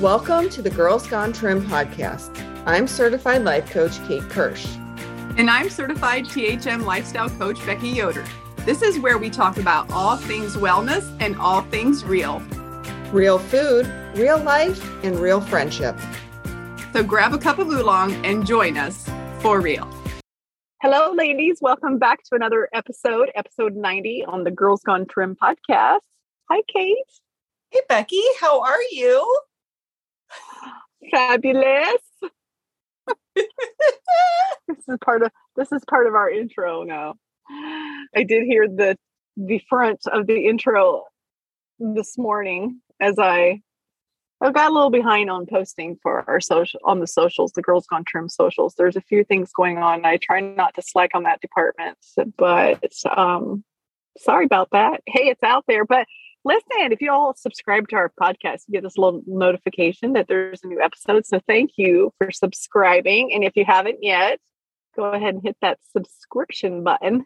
Welcome to the Girls Gone Trim podcast. I'm certified life coach Kate Kirsch. And I'm certified THM lifestyle coach Becky Yoder. This is where we talk about all things wellness and all things real. Real food, real life, and real friendship. So grab a cup of oolong and join us for real. Hello, ladies. Welcome back to another episode, episode 90 on the Girls Gone Trim podcast. Hi, Kate. Hey, Becky. How are you? Fabulous. this is part of this is part of our intro now. I did hear the the front of the intro this morning as I I got a little behind on posting for our social on the socials, the Girls Gone Trim socials. There's a few things going on. I try not to slack on that department, but um sorry about that. Hey, it's out there, but listen, if you all subscribe to our podcast, you get this little notification that there's a new episode. So thank you for subscribing. And if you haven't yet, go ahead and hit that subscription button.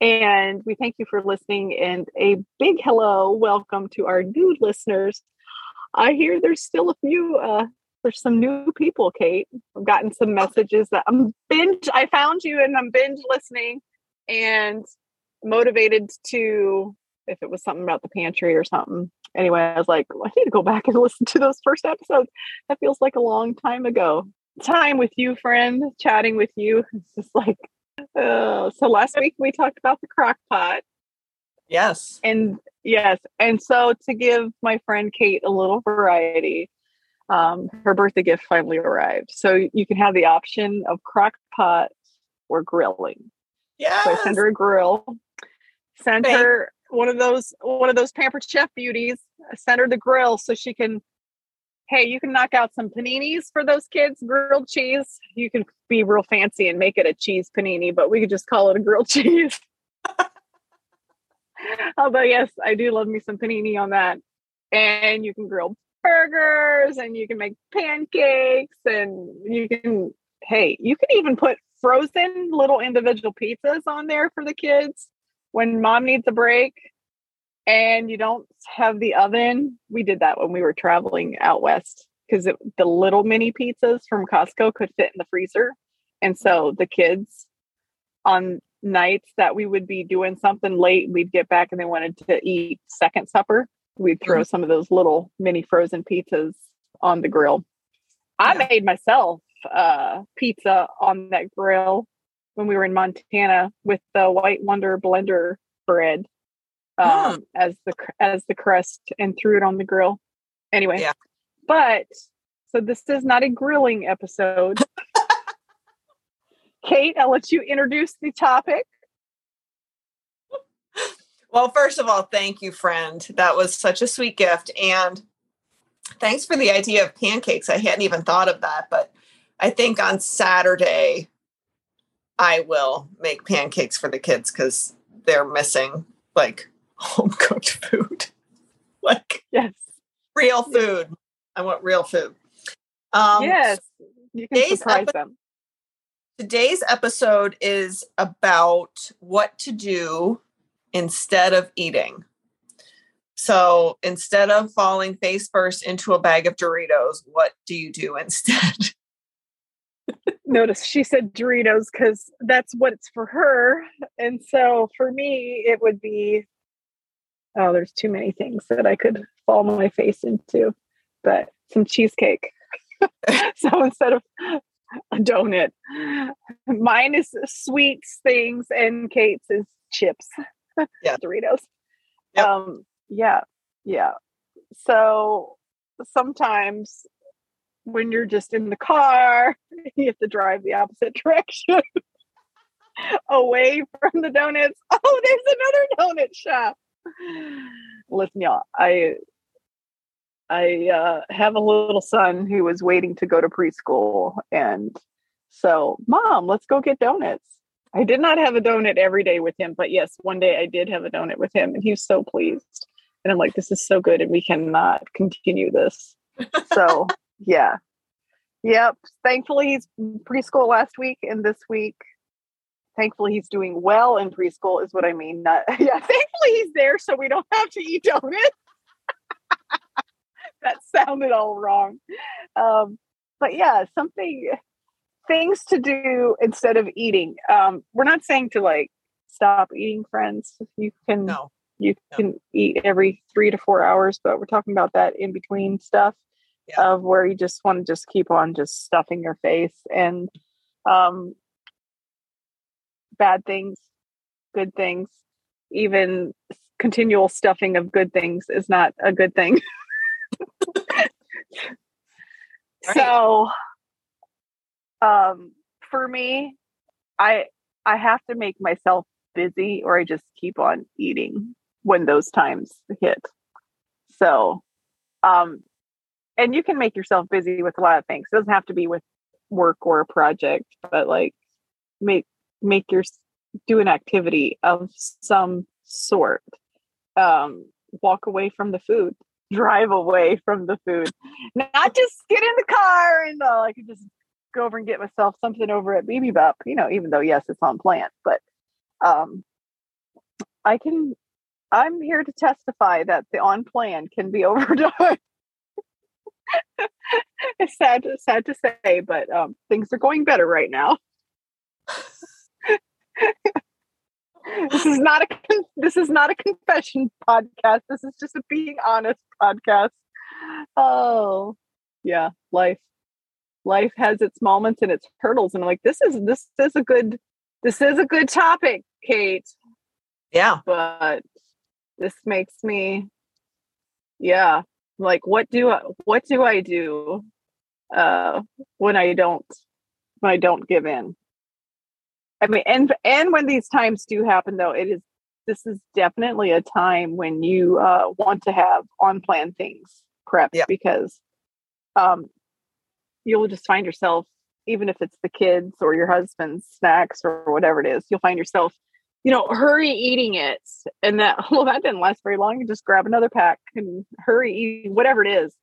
And we thank you for listening. And a big hello, welcome to our new listeners. I hear there's still a few, uh, there's some new people, Kate. I've gotten some messages that I'm binge, I found you and I'm binge listening and motivated to if it was something about the pantry or something. Anyway, I was like, well, I need to go back and listen to those first episodes. That feels like a long time ago. Time with you, friend, chatting with you. It's just like, uh, so last week we talked about the crock pot. Yes. And yes. And so to give my friend Kate a little variety, um, her birthday gift finally arrived. So you can have the option of crock pot or grilling. Yeah. So I send her a grill. Send Thank- her one of those one of those pampered chef beauties uh, send her the grill so she can hey you can knock out some paninis for those kids grilled cheese. You can be real fancy and make it a cheese panini but we could just call it a grilled cheese. Although yes i do love me some panini on that. And you can grill burgers and you can make pancakes and you can hey you can even put frozen little individual pizzas on there for the kids when mom needs a break and you don't have the oven. We did that when we were traveling out west because the little mini pizzas from Costco could fit in the freezer. And so the kids on nights that we would be doing something late, we'd get back and they wanted to eat second supper. We'd throw some of those little mini frozen pizzas on the grill. I Yeah. made myself uh, pizza on that grill when we were in Montana with the White Wonder blender bread um, as the as the crust and threw it on the grill. Anyway, Yeah. but so this is not a grilling episode. Kate, I'll let you introduce the topic. Well, first of all, thank you, friend. That was such a sweet gift. And thanks for the idea of pancakes. I hadn't even thought of that, but I think on Saturday, I will make pancakes for the kids because they're missing like home cooked food, like Yes, real food. I want real food. Um, yes, you can surprise epi- them. Today's episode is about what to do instead of eating. So instead of falling face first into a bag of Doritos, what do you do instead? Notice she said Doritos because that's what it's for her, and so for me, it would be. Oh, there's too many things that I could fall my face into, but some cheesecake. so instead of a donut, mine is sweets things, and Kate's is chips. Yeah. Doritos. Yep. Um, yeah, yeah. So sometimes when you're just in the car, you have to drive the opposite direction away from the donuts. Oh, there's another donut shop. Listen, y'all, I I uh, have a little son who was waiting to go to preschool, and so, mom, let's go get donuts. I did not have a donut every day with him, but yes, one day I did have a donut with him, and he was so pleased. And I'm like, this is so good, and we cannot continue this. So, yeah. Yep. Thankfully, he's preschool last week, and this week, thankfully, he's doing well in preschool, is what I mean. Not, yeah, thankfully, he's there, so we don't have to eat donuts. that sounded all wrong. Um, but yeah, something things to do instead of eating. Um, we're not saying to like stop eating, friends. You can No. you No. can eat every three to four hours, but we're talking about that in between stuff Yeah. of where you just want to just keep on just stuffing your face and um bad things, good things, even continual stuffing of good things is not a good thing. Right. So um for me, I I have to make myself busy or I just keep on eating when those times hit. So um and you can make yourself busy with a lot of things. It doesn't have to be with work or a project, but like make make your do an activity of some sort. Um walk away from the food, drive away from the food. Not just get in the car and uh, I could just go over and get myself something over at BB Bop, you know, even though yes, it's on plan, but um I can I'm here to testify that the on plan can be overdone. it's sad to, sad to say, but um, things are going better right now. this is not a con- this is not a confession podcast. This is just a being honest podcast. Oh, yeah, life life has its moments and its hurdles, and I'm like, this is this is a good this is a good topic, Kate Yeah. but this makes me yeah like what do I, what do I do uh when I don't when I don't give in? I mean and and when these times do happen though it is this is definitely a time when you uh want to have on plan things prepped because um you'll just find yourself even if it's the kids or your husband's snacks or whatever it is you'll find yourself you know, hurry eating it. And that, well, that didn't last very long. You just grab another pack and hurry eat whatever it is.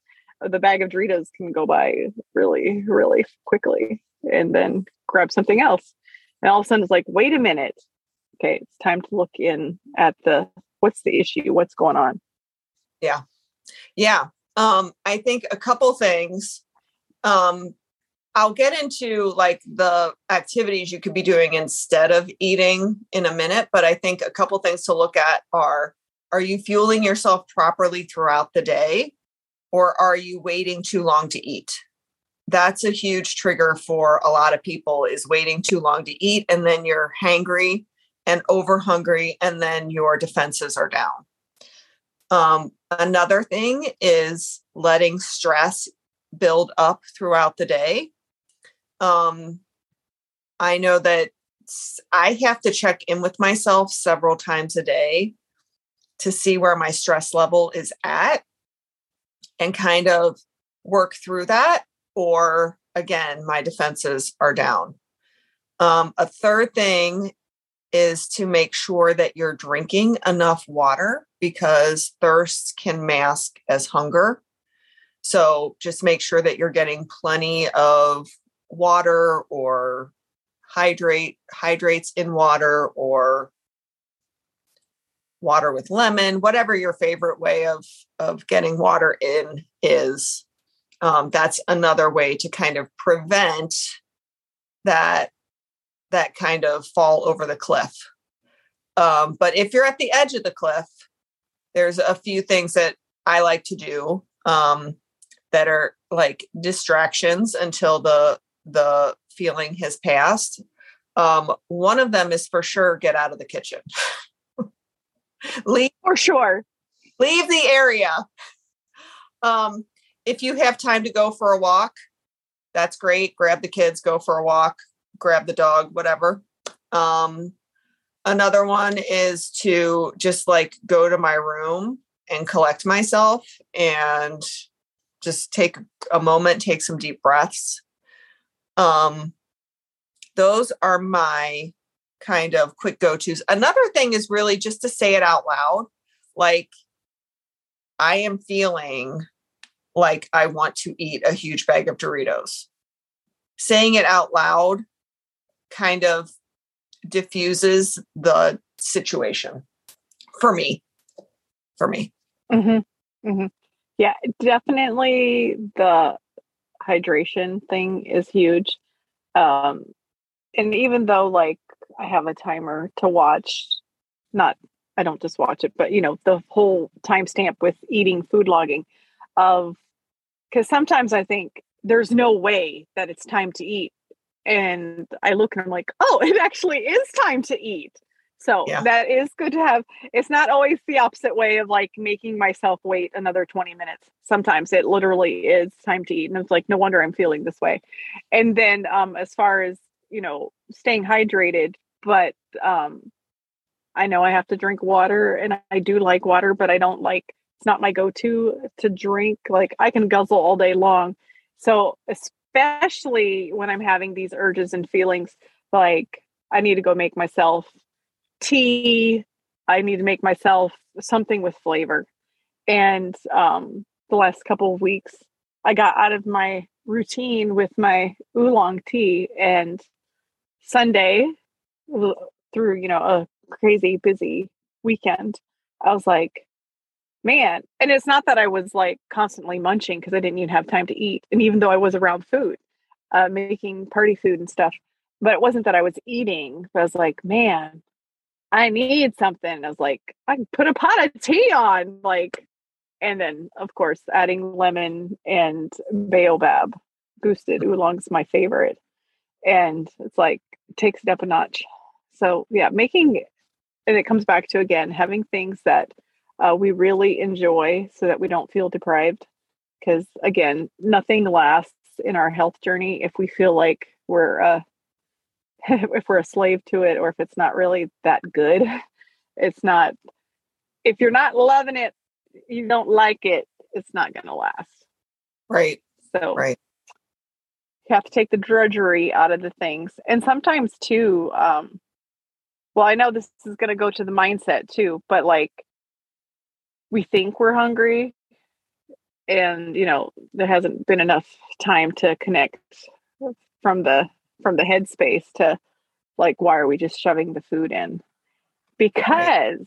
Uh, The bag of Doritos can go by really, really quickly and then grab something else. And all of a sudden it's like, wait a minute. Okay, it's time to look in at the what's the issue? What's going on? Yeah. Yeah. Um, I think a couple things. Um, I'll get into like the activities you could be doing instead of eating in a minute, but I think a couple things to look at are are you fueling yourself properly throughout the day or are you waiting too long to eat? That's a huge trigger for a lot of people is waiting too long to eat and then you're hangry and over hungry and then your defenses are down. Um, another thing is letting stress build up throughout the day. Um, I know that I have to check in with myself several times a day to see where my stress level is at and kind of work through that. Or again, my defenses are down. Um, a third thing is to make sure that you're drinking enough water because thirst can mask as hunger. So just make sure that you're getting plenty of water or hydrate hydrates in water or water with lemon whatever your favorite way of of getting water in is um, that's another way to kind of prevent that that kind of fall over the cliff. Um, but if you're at the edge of the cliff there's a few things that i like to do um, that are like distractions until the the feeling has passed um, one of them is for sure get out of the kitchen leave For sure. leave the area. Um, if you have time to go for a walk, that's great. Grab the kids, go for a walk, grab the dog, whatever. Um, another one is to just like go to my room and collect myself and just take a moment, take some deep breaths. Um, those are my kind of quick go tos. Another thing is really just to say it out loud. Like, I am feeling like I want to eat a huge bag of Doritos. Saying it out loud kind of diffuses the situation for me. For me. hmm hmm Yeah, definitely the hydration thing is huge. Um, and even though like I have a timer to watch, not I don't just watch it, but you know, the whole timestamp with eating food logging of because sometimes I think there's no way that it's time to eat. And I look and I'm like, oh, it actually is time to eat. So yeah. that is good to have. It's not always the opposite way of like making myself wait another 20 minutes. Sometimes it literally is time to eat. And it's like, no wonder I'm feeling this way. And then um as far as, you know, staying hydrated, but um I know I have to drink water and I do like water, but I don't like it's not my go-to to drink. Like I can guzzle all day long. So especially when I'm having these urges and feelings like I need to go make myself tea. I need to make myself something with flavor. And um, the last couple of weeks, I got out of my routine with my oolong tea. And Sunday, through you know a crazy busy weekend, I was like, man. And it's not that I was like constantly munching because I didn't even have time to eat. And even though I was around food, uh, making party food and stuff, but it wasn't that I was eating. I was like, man, I need something. I was like, I can put a pot of tea on, like, and then of course adding lemon and baobab boosted oolong's my favorite, and it's like takes it up a notch. So yeah, making and it comes back to again having things that uh, we really enjoy so that we don't feel deprived. Because again, nothing lasts in our health journey if we feel like we're uh, if we're a slave to it or if it's not really that good. It's not if you're not loving it you don't like it it's not going to last. Right. So right. you have to take the drudgery out of the things. And sometimes too um well i know this is going to go to the mindset too but like we think we're hungry and you know there hasn't been enough time to connect from the from the headspace to like why are we just shoving the food in because right.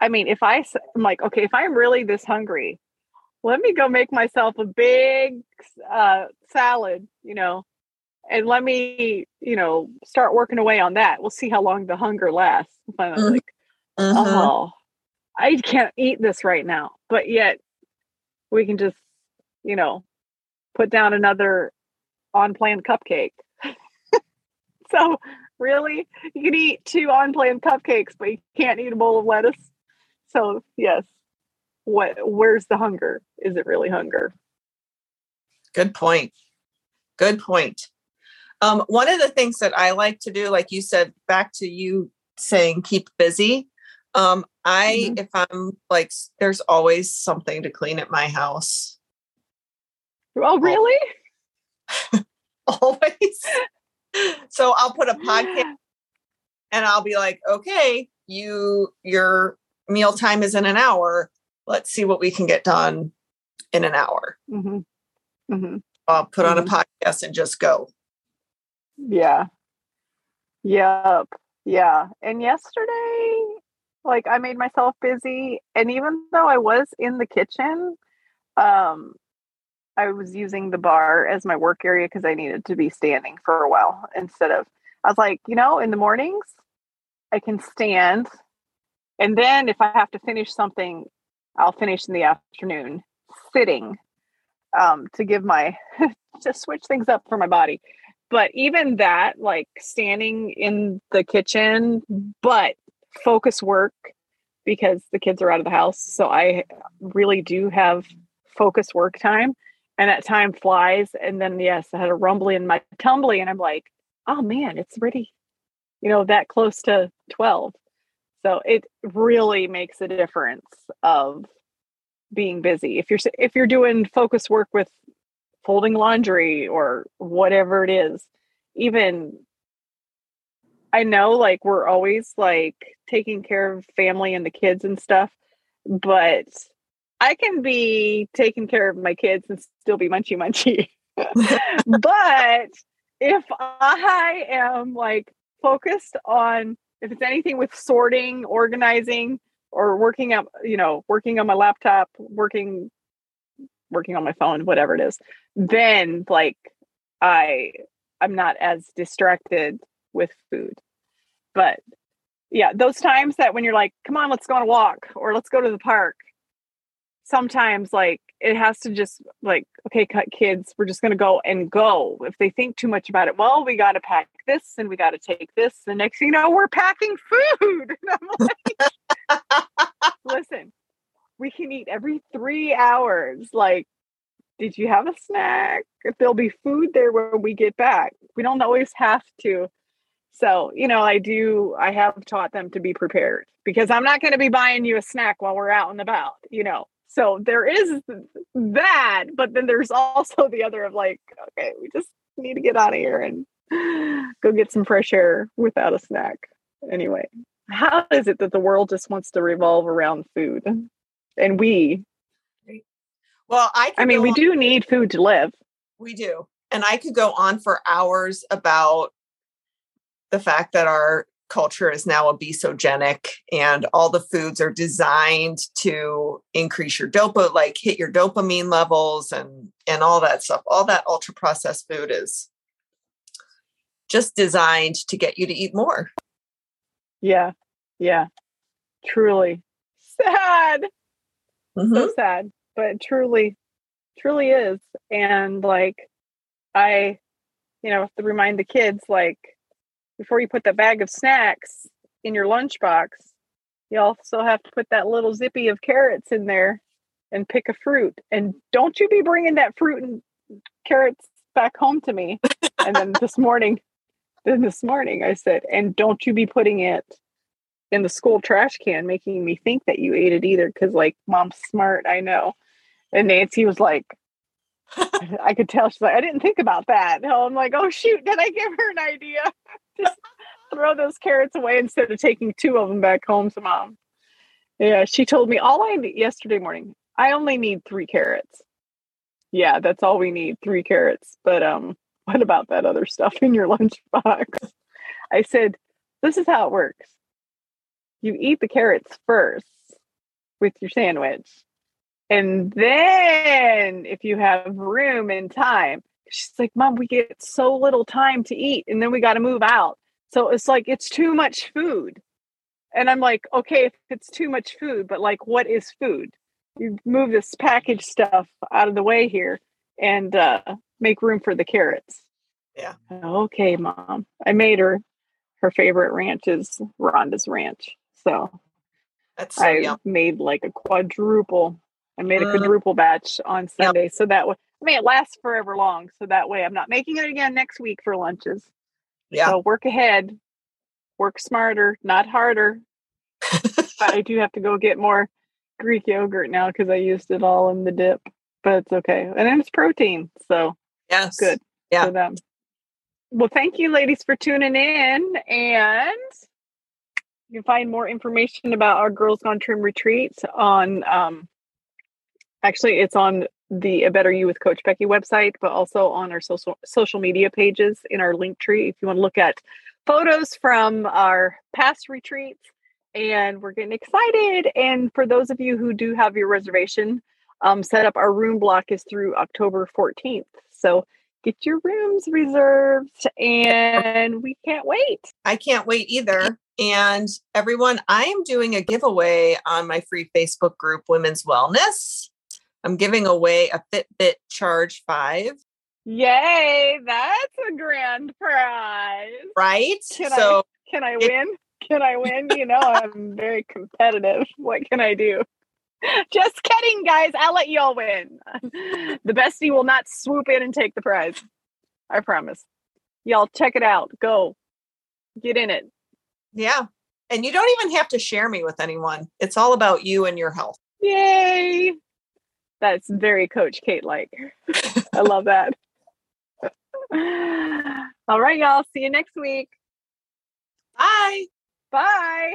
i mean if i i'm like okay if i'm really this hungry let me go make myself a big uh, salad you know and let me you know start working away on that we'll see how long the hunger lasts if i'm mm-hmm. like mm-hmm. oh i can't eat this right now but yet we can just you know put down another on plan cupcake. so really, you can eat two on plan cupcakes, but you can't eat a bowl of lettuce. So yes, what where's the hunger? Is it really hunger? Good point. Good point. Um, one of the things that I like to do, like you said, back to you saying keep busy. Um, I, mm-hmm. if I'm like, there's always something to clean at my house. Oh, really? always. so I'll put a podcast and I'll be like, okay, you your meal time is in an hour. Let's see what we can get done in an hour. Mm-hmm. Mm-hmm. I'll put mm-hmm. on a mm-hmm. podcast and just go. Yeah. Yep. Yeah. And yesterday, like I made myself busy. And even though I was in the kitchen, um, I was using the bar as my work area because I needed to be standing for a while instead of I was like, you know, in the mornings I can stand and then if I have to finish something, I'll finish in the afternoon sitting um, to give my to switch things up for my body. But even that, like standing in the kitchen, but focus work because the kids are out of the house. So I really do have focus work time and that time flies and then yes i had a rumbly in my tumbly and i'm like oh man it's already you know that close to 12 so it really makes a difference of being busy. If you're if you're doing focus work with folding laundry or whatever it is even i know like we're always like taking care of family and the kids and stuff but I can be taking care of my kids and still be munchy munchy. but if I am like focused on if it's anything with sorting, organizing, or working up, you know, working on my laptop, working working on my phone, whatever it is, then like I I'm not as distracted with food. But yeah, those times that when you're like, come on, let's go on a walk or let's go to the park. Sometimes like it has to just like, okay, cut kids, we're just gonna go and go. If they think too much about it, well, we gotta pack this and we gotta take this. The next thing you know, we're packing food. Like, listen, we can eat every three hours. Like, did you have a snack? If there'll be food there when we get back. We don't always have to so, you know, I do, I have taught them to be prepared because I'm not going to be buying you a snack while we're out and about, you know. So there is that, but then there's also the other of like, okay, we just need to get out of here and go get some fresh air without a snack. Anyway, how is it that the world just wants to revolve around food? And we, well, I I mean, we on, do need food to live. We do. And I could go on for hours about the fact that our culture is now obesogenic and all the foods are designed to increase your dopamine like hit your dopamine levels and and all that stuff. All that ultra processed food is just designed to get you to eat more. Yeah. Yeah. Truly. Sad. Mm-hmm. so sad but truly truly is. And like i you know have to remind the kids like before you put that bag of snacks in your lunchbox, you also have to put that little zippy of carrots in there and pick a fruit. And don't you be bringing that fruit and carrots back home to me. and then this morning, then this morning I said, and don't you be putting it in the school trash can, making me think that you ate it either. Cause like mom's smart, I know. And Nancy was like, I could tell she's like, I didn't think about that. I'm like, oh shoot, did I give her an idea? Just throw those carrots away instead of taking two of them back home to mom. Yeah, she told me all I need yesterday morning. I only need three carrots. Yeah, that's all we need, three carrots. But um, what about that other stuff in your lunchbox? I said, this is how it works. You eat the carrots first with your sandwich. And then if you have room and time, she's like, Mom, we get so little time to eat and then we got to move out. So it's like, it's too much food. And I'm like, okay, if it's too much food, but like, what is food? You move this package stuff out of the way here and uh, make room for the carrots. Yeah. Okay, mom. I made her her favorite ranch is Rhonda's ranch. So that's so I yum. made like a quadruple. I made a mm. quadruple batch on Sunday. Yep. So that way I mean, it lasts forever long. So that way I'm not making it again next week for lunches. Yeah. So work ahead, work smarter, not harder. but I do have to go get more Greek yogurt now because I used it all in the dip. But it's okay. And then it's protein. So yes. good. Yeah. For them. Well, thank you, ladies, for tuning in. And you can find more information about our Girls Gone Trim retreats on um, actually it's on the A Better You with Coach Becky website, but also on our social social media pages in our link tree. If you want to look at photos from our past retreats, and we're getting excited. And for those of you who do have your reservation um, set up, our room block is through October 14th. So get your rooms reserved, and we can't wait. I can't wait either. And everyone, I am doing a giveaway on my free Facebook group, Women's Wellness. I'm giving away a Fitbit Charge 5. Yay, that's a grand prize. Right? Can so I, can I win? Can I win? You know, I'm very competitive. What can I do? Just kidding, guys. I'll let y'all win. The bestie will not swoop in and take the prize. I promise. Y'all check it out. Go. Get in it. Yeah. And you don't even have to share me with anyone. It's all about you and your health. Yay. That's very Coach Kate like. I love that. All right, y'all. See you next week. Bye. Bye.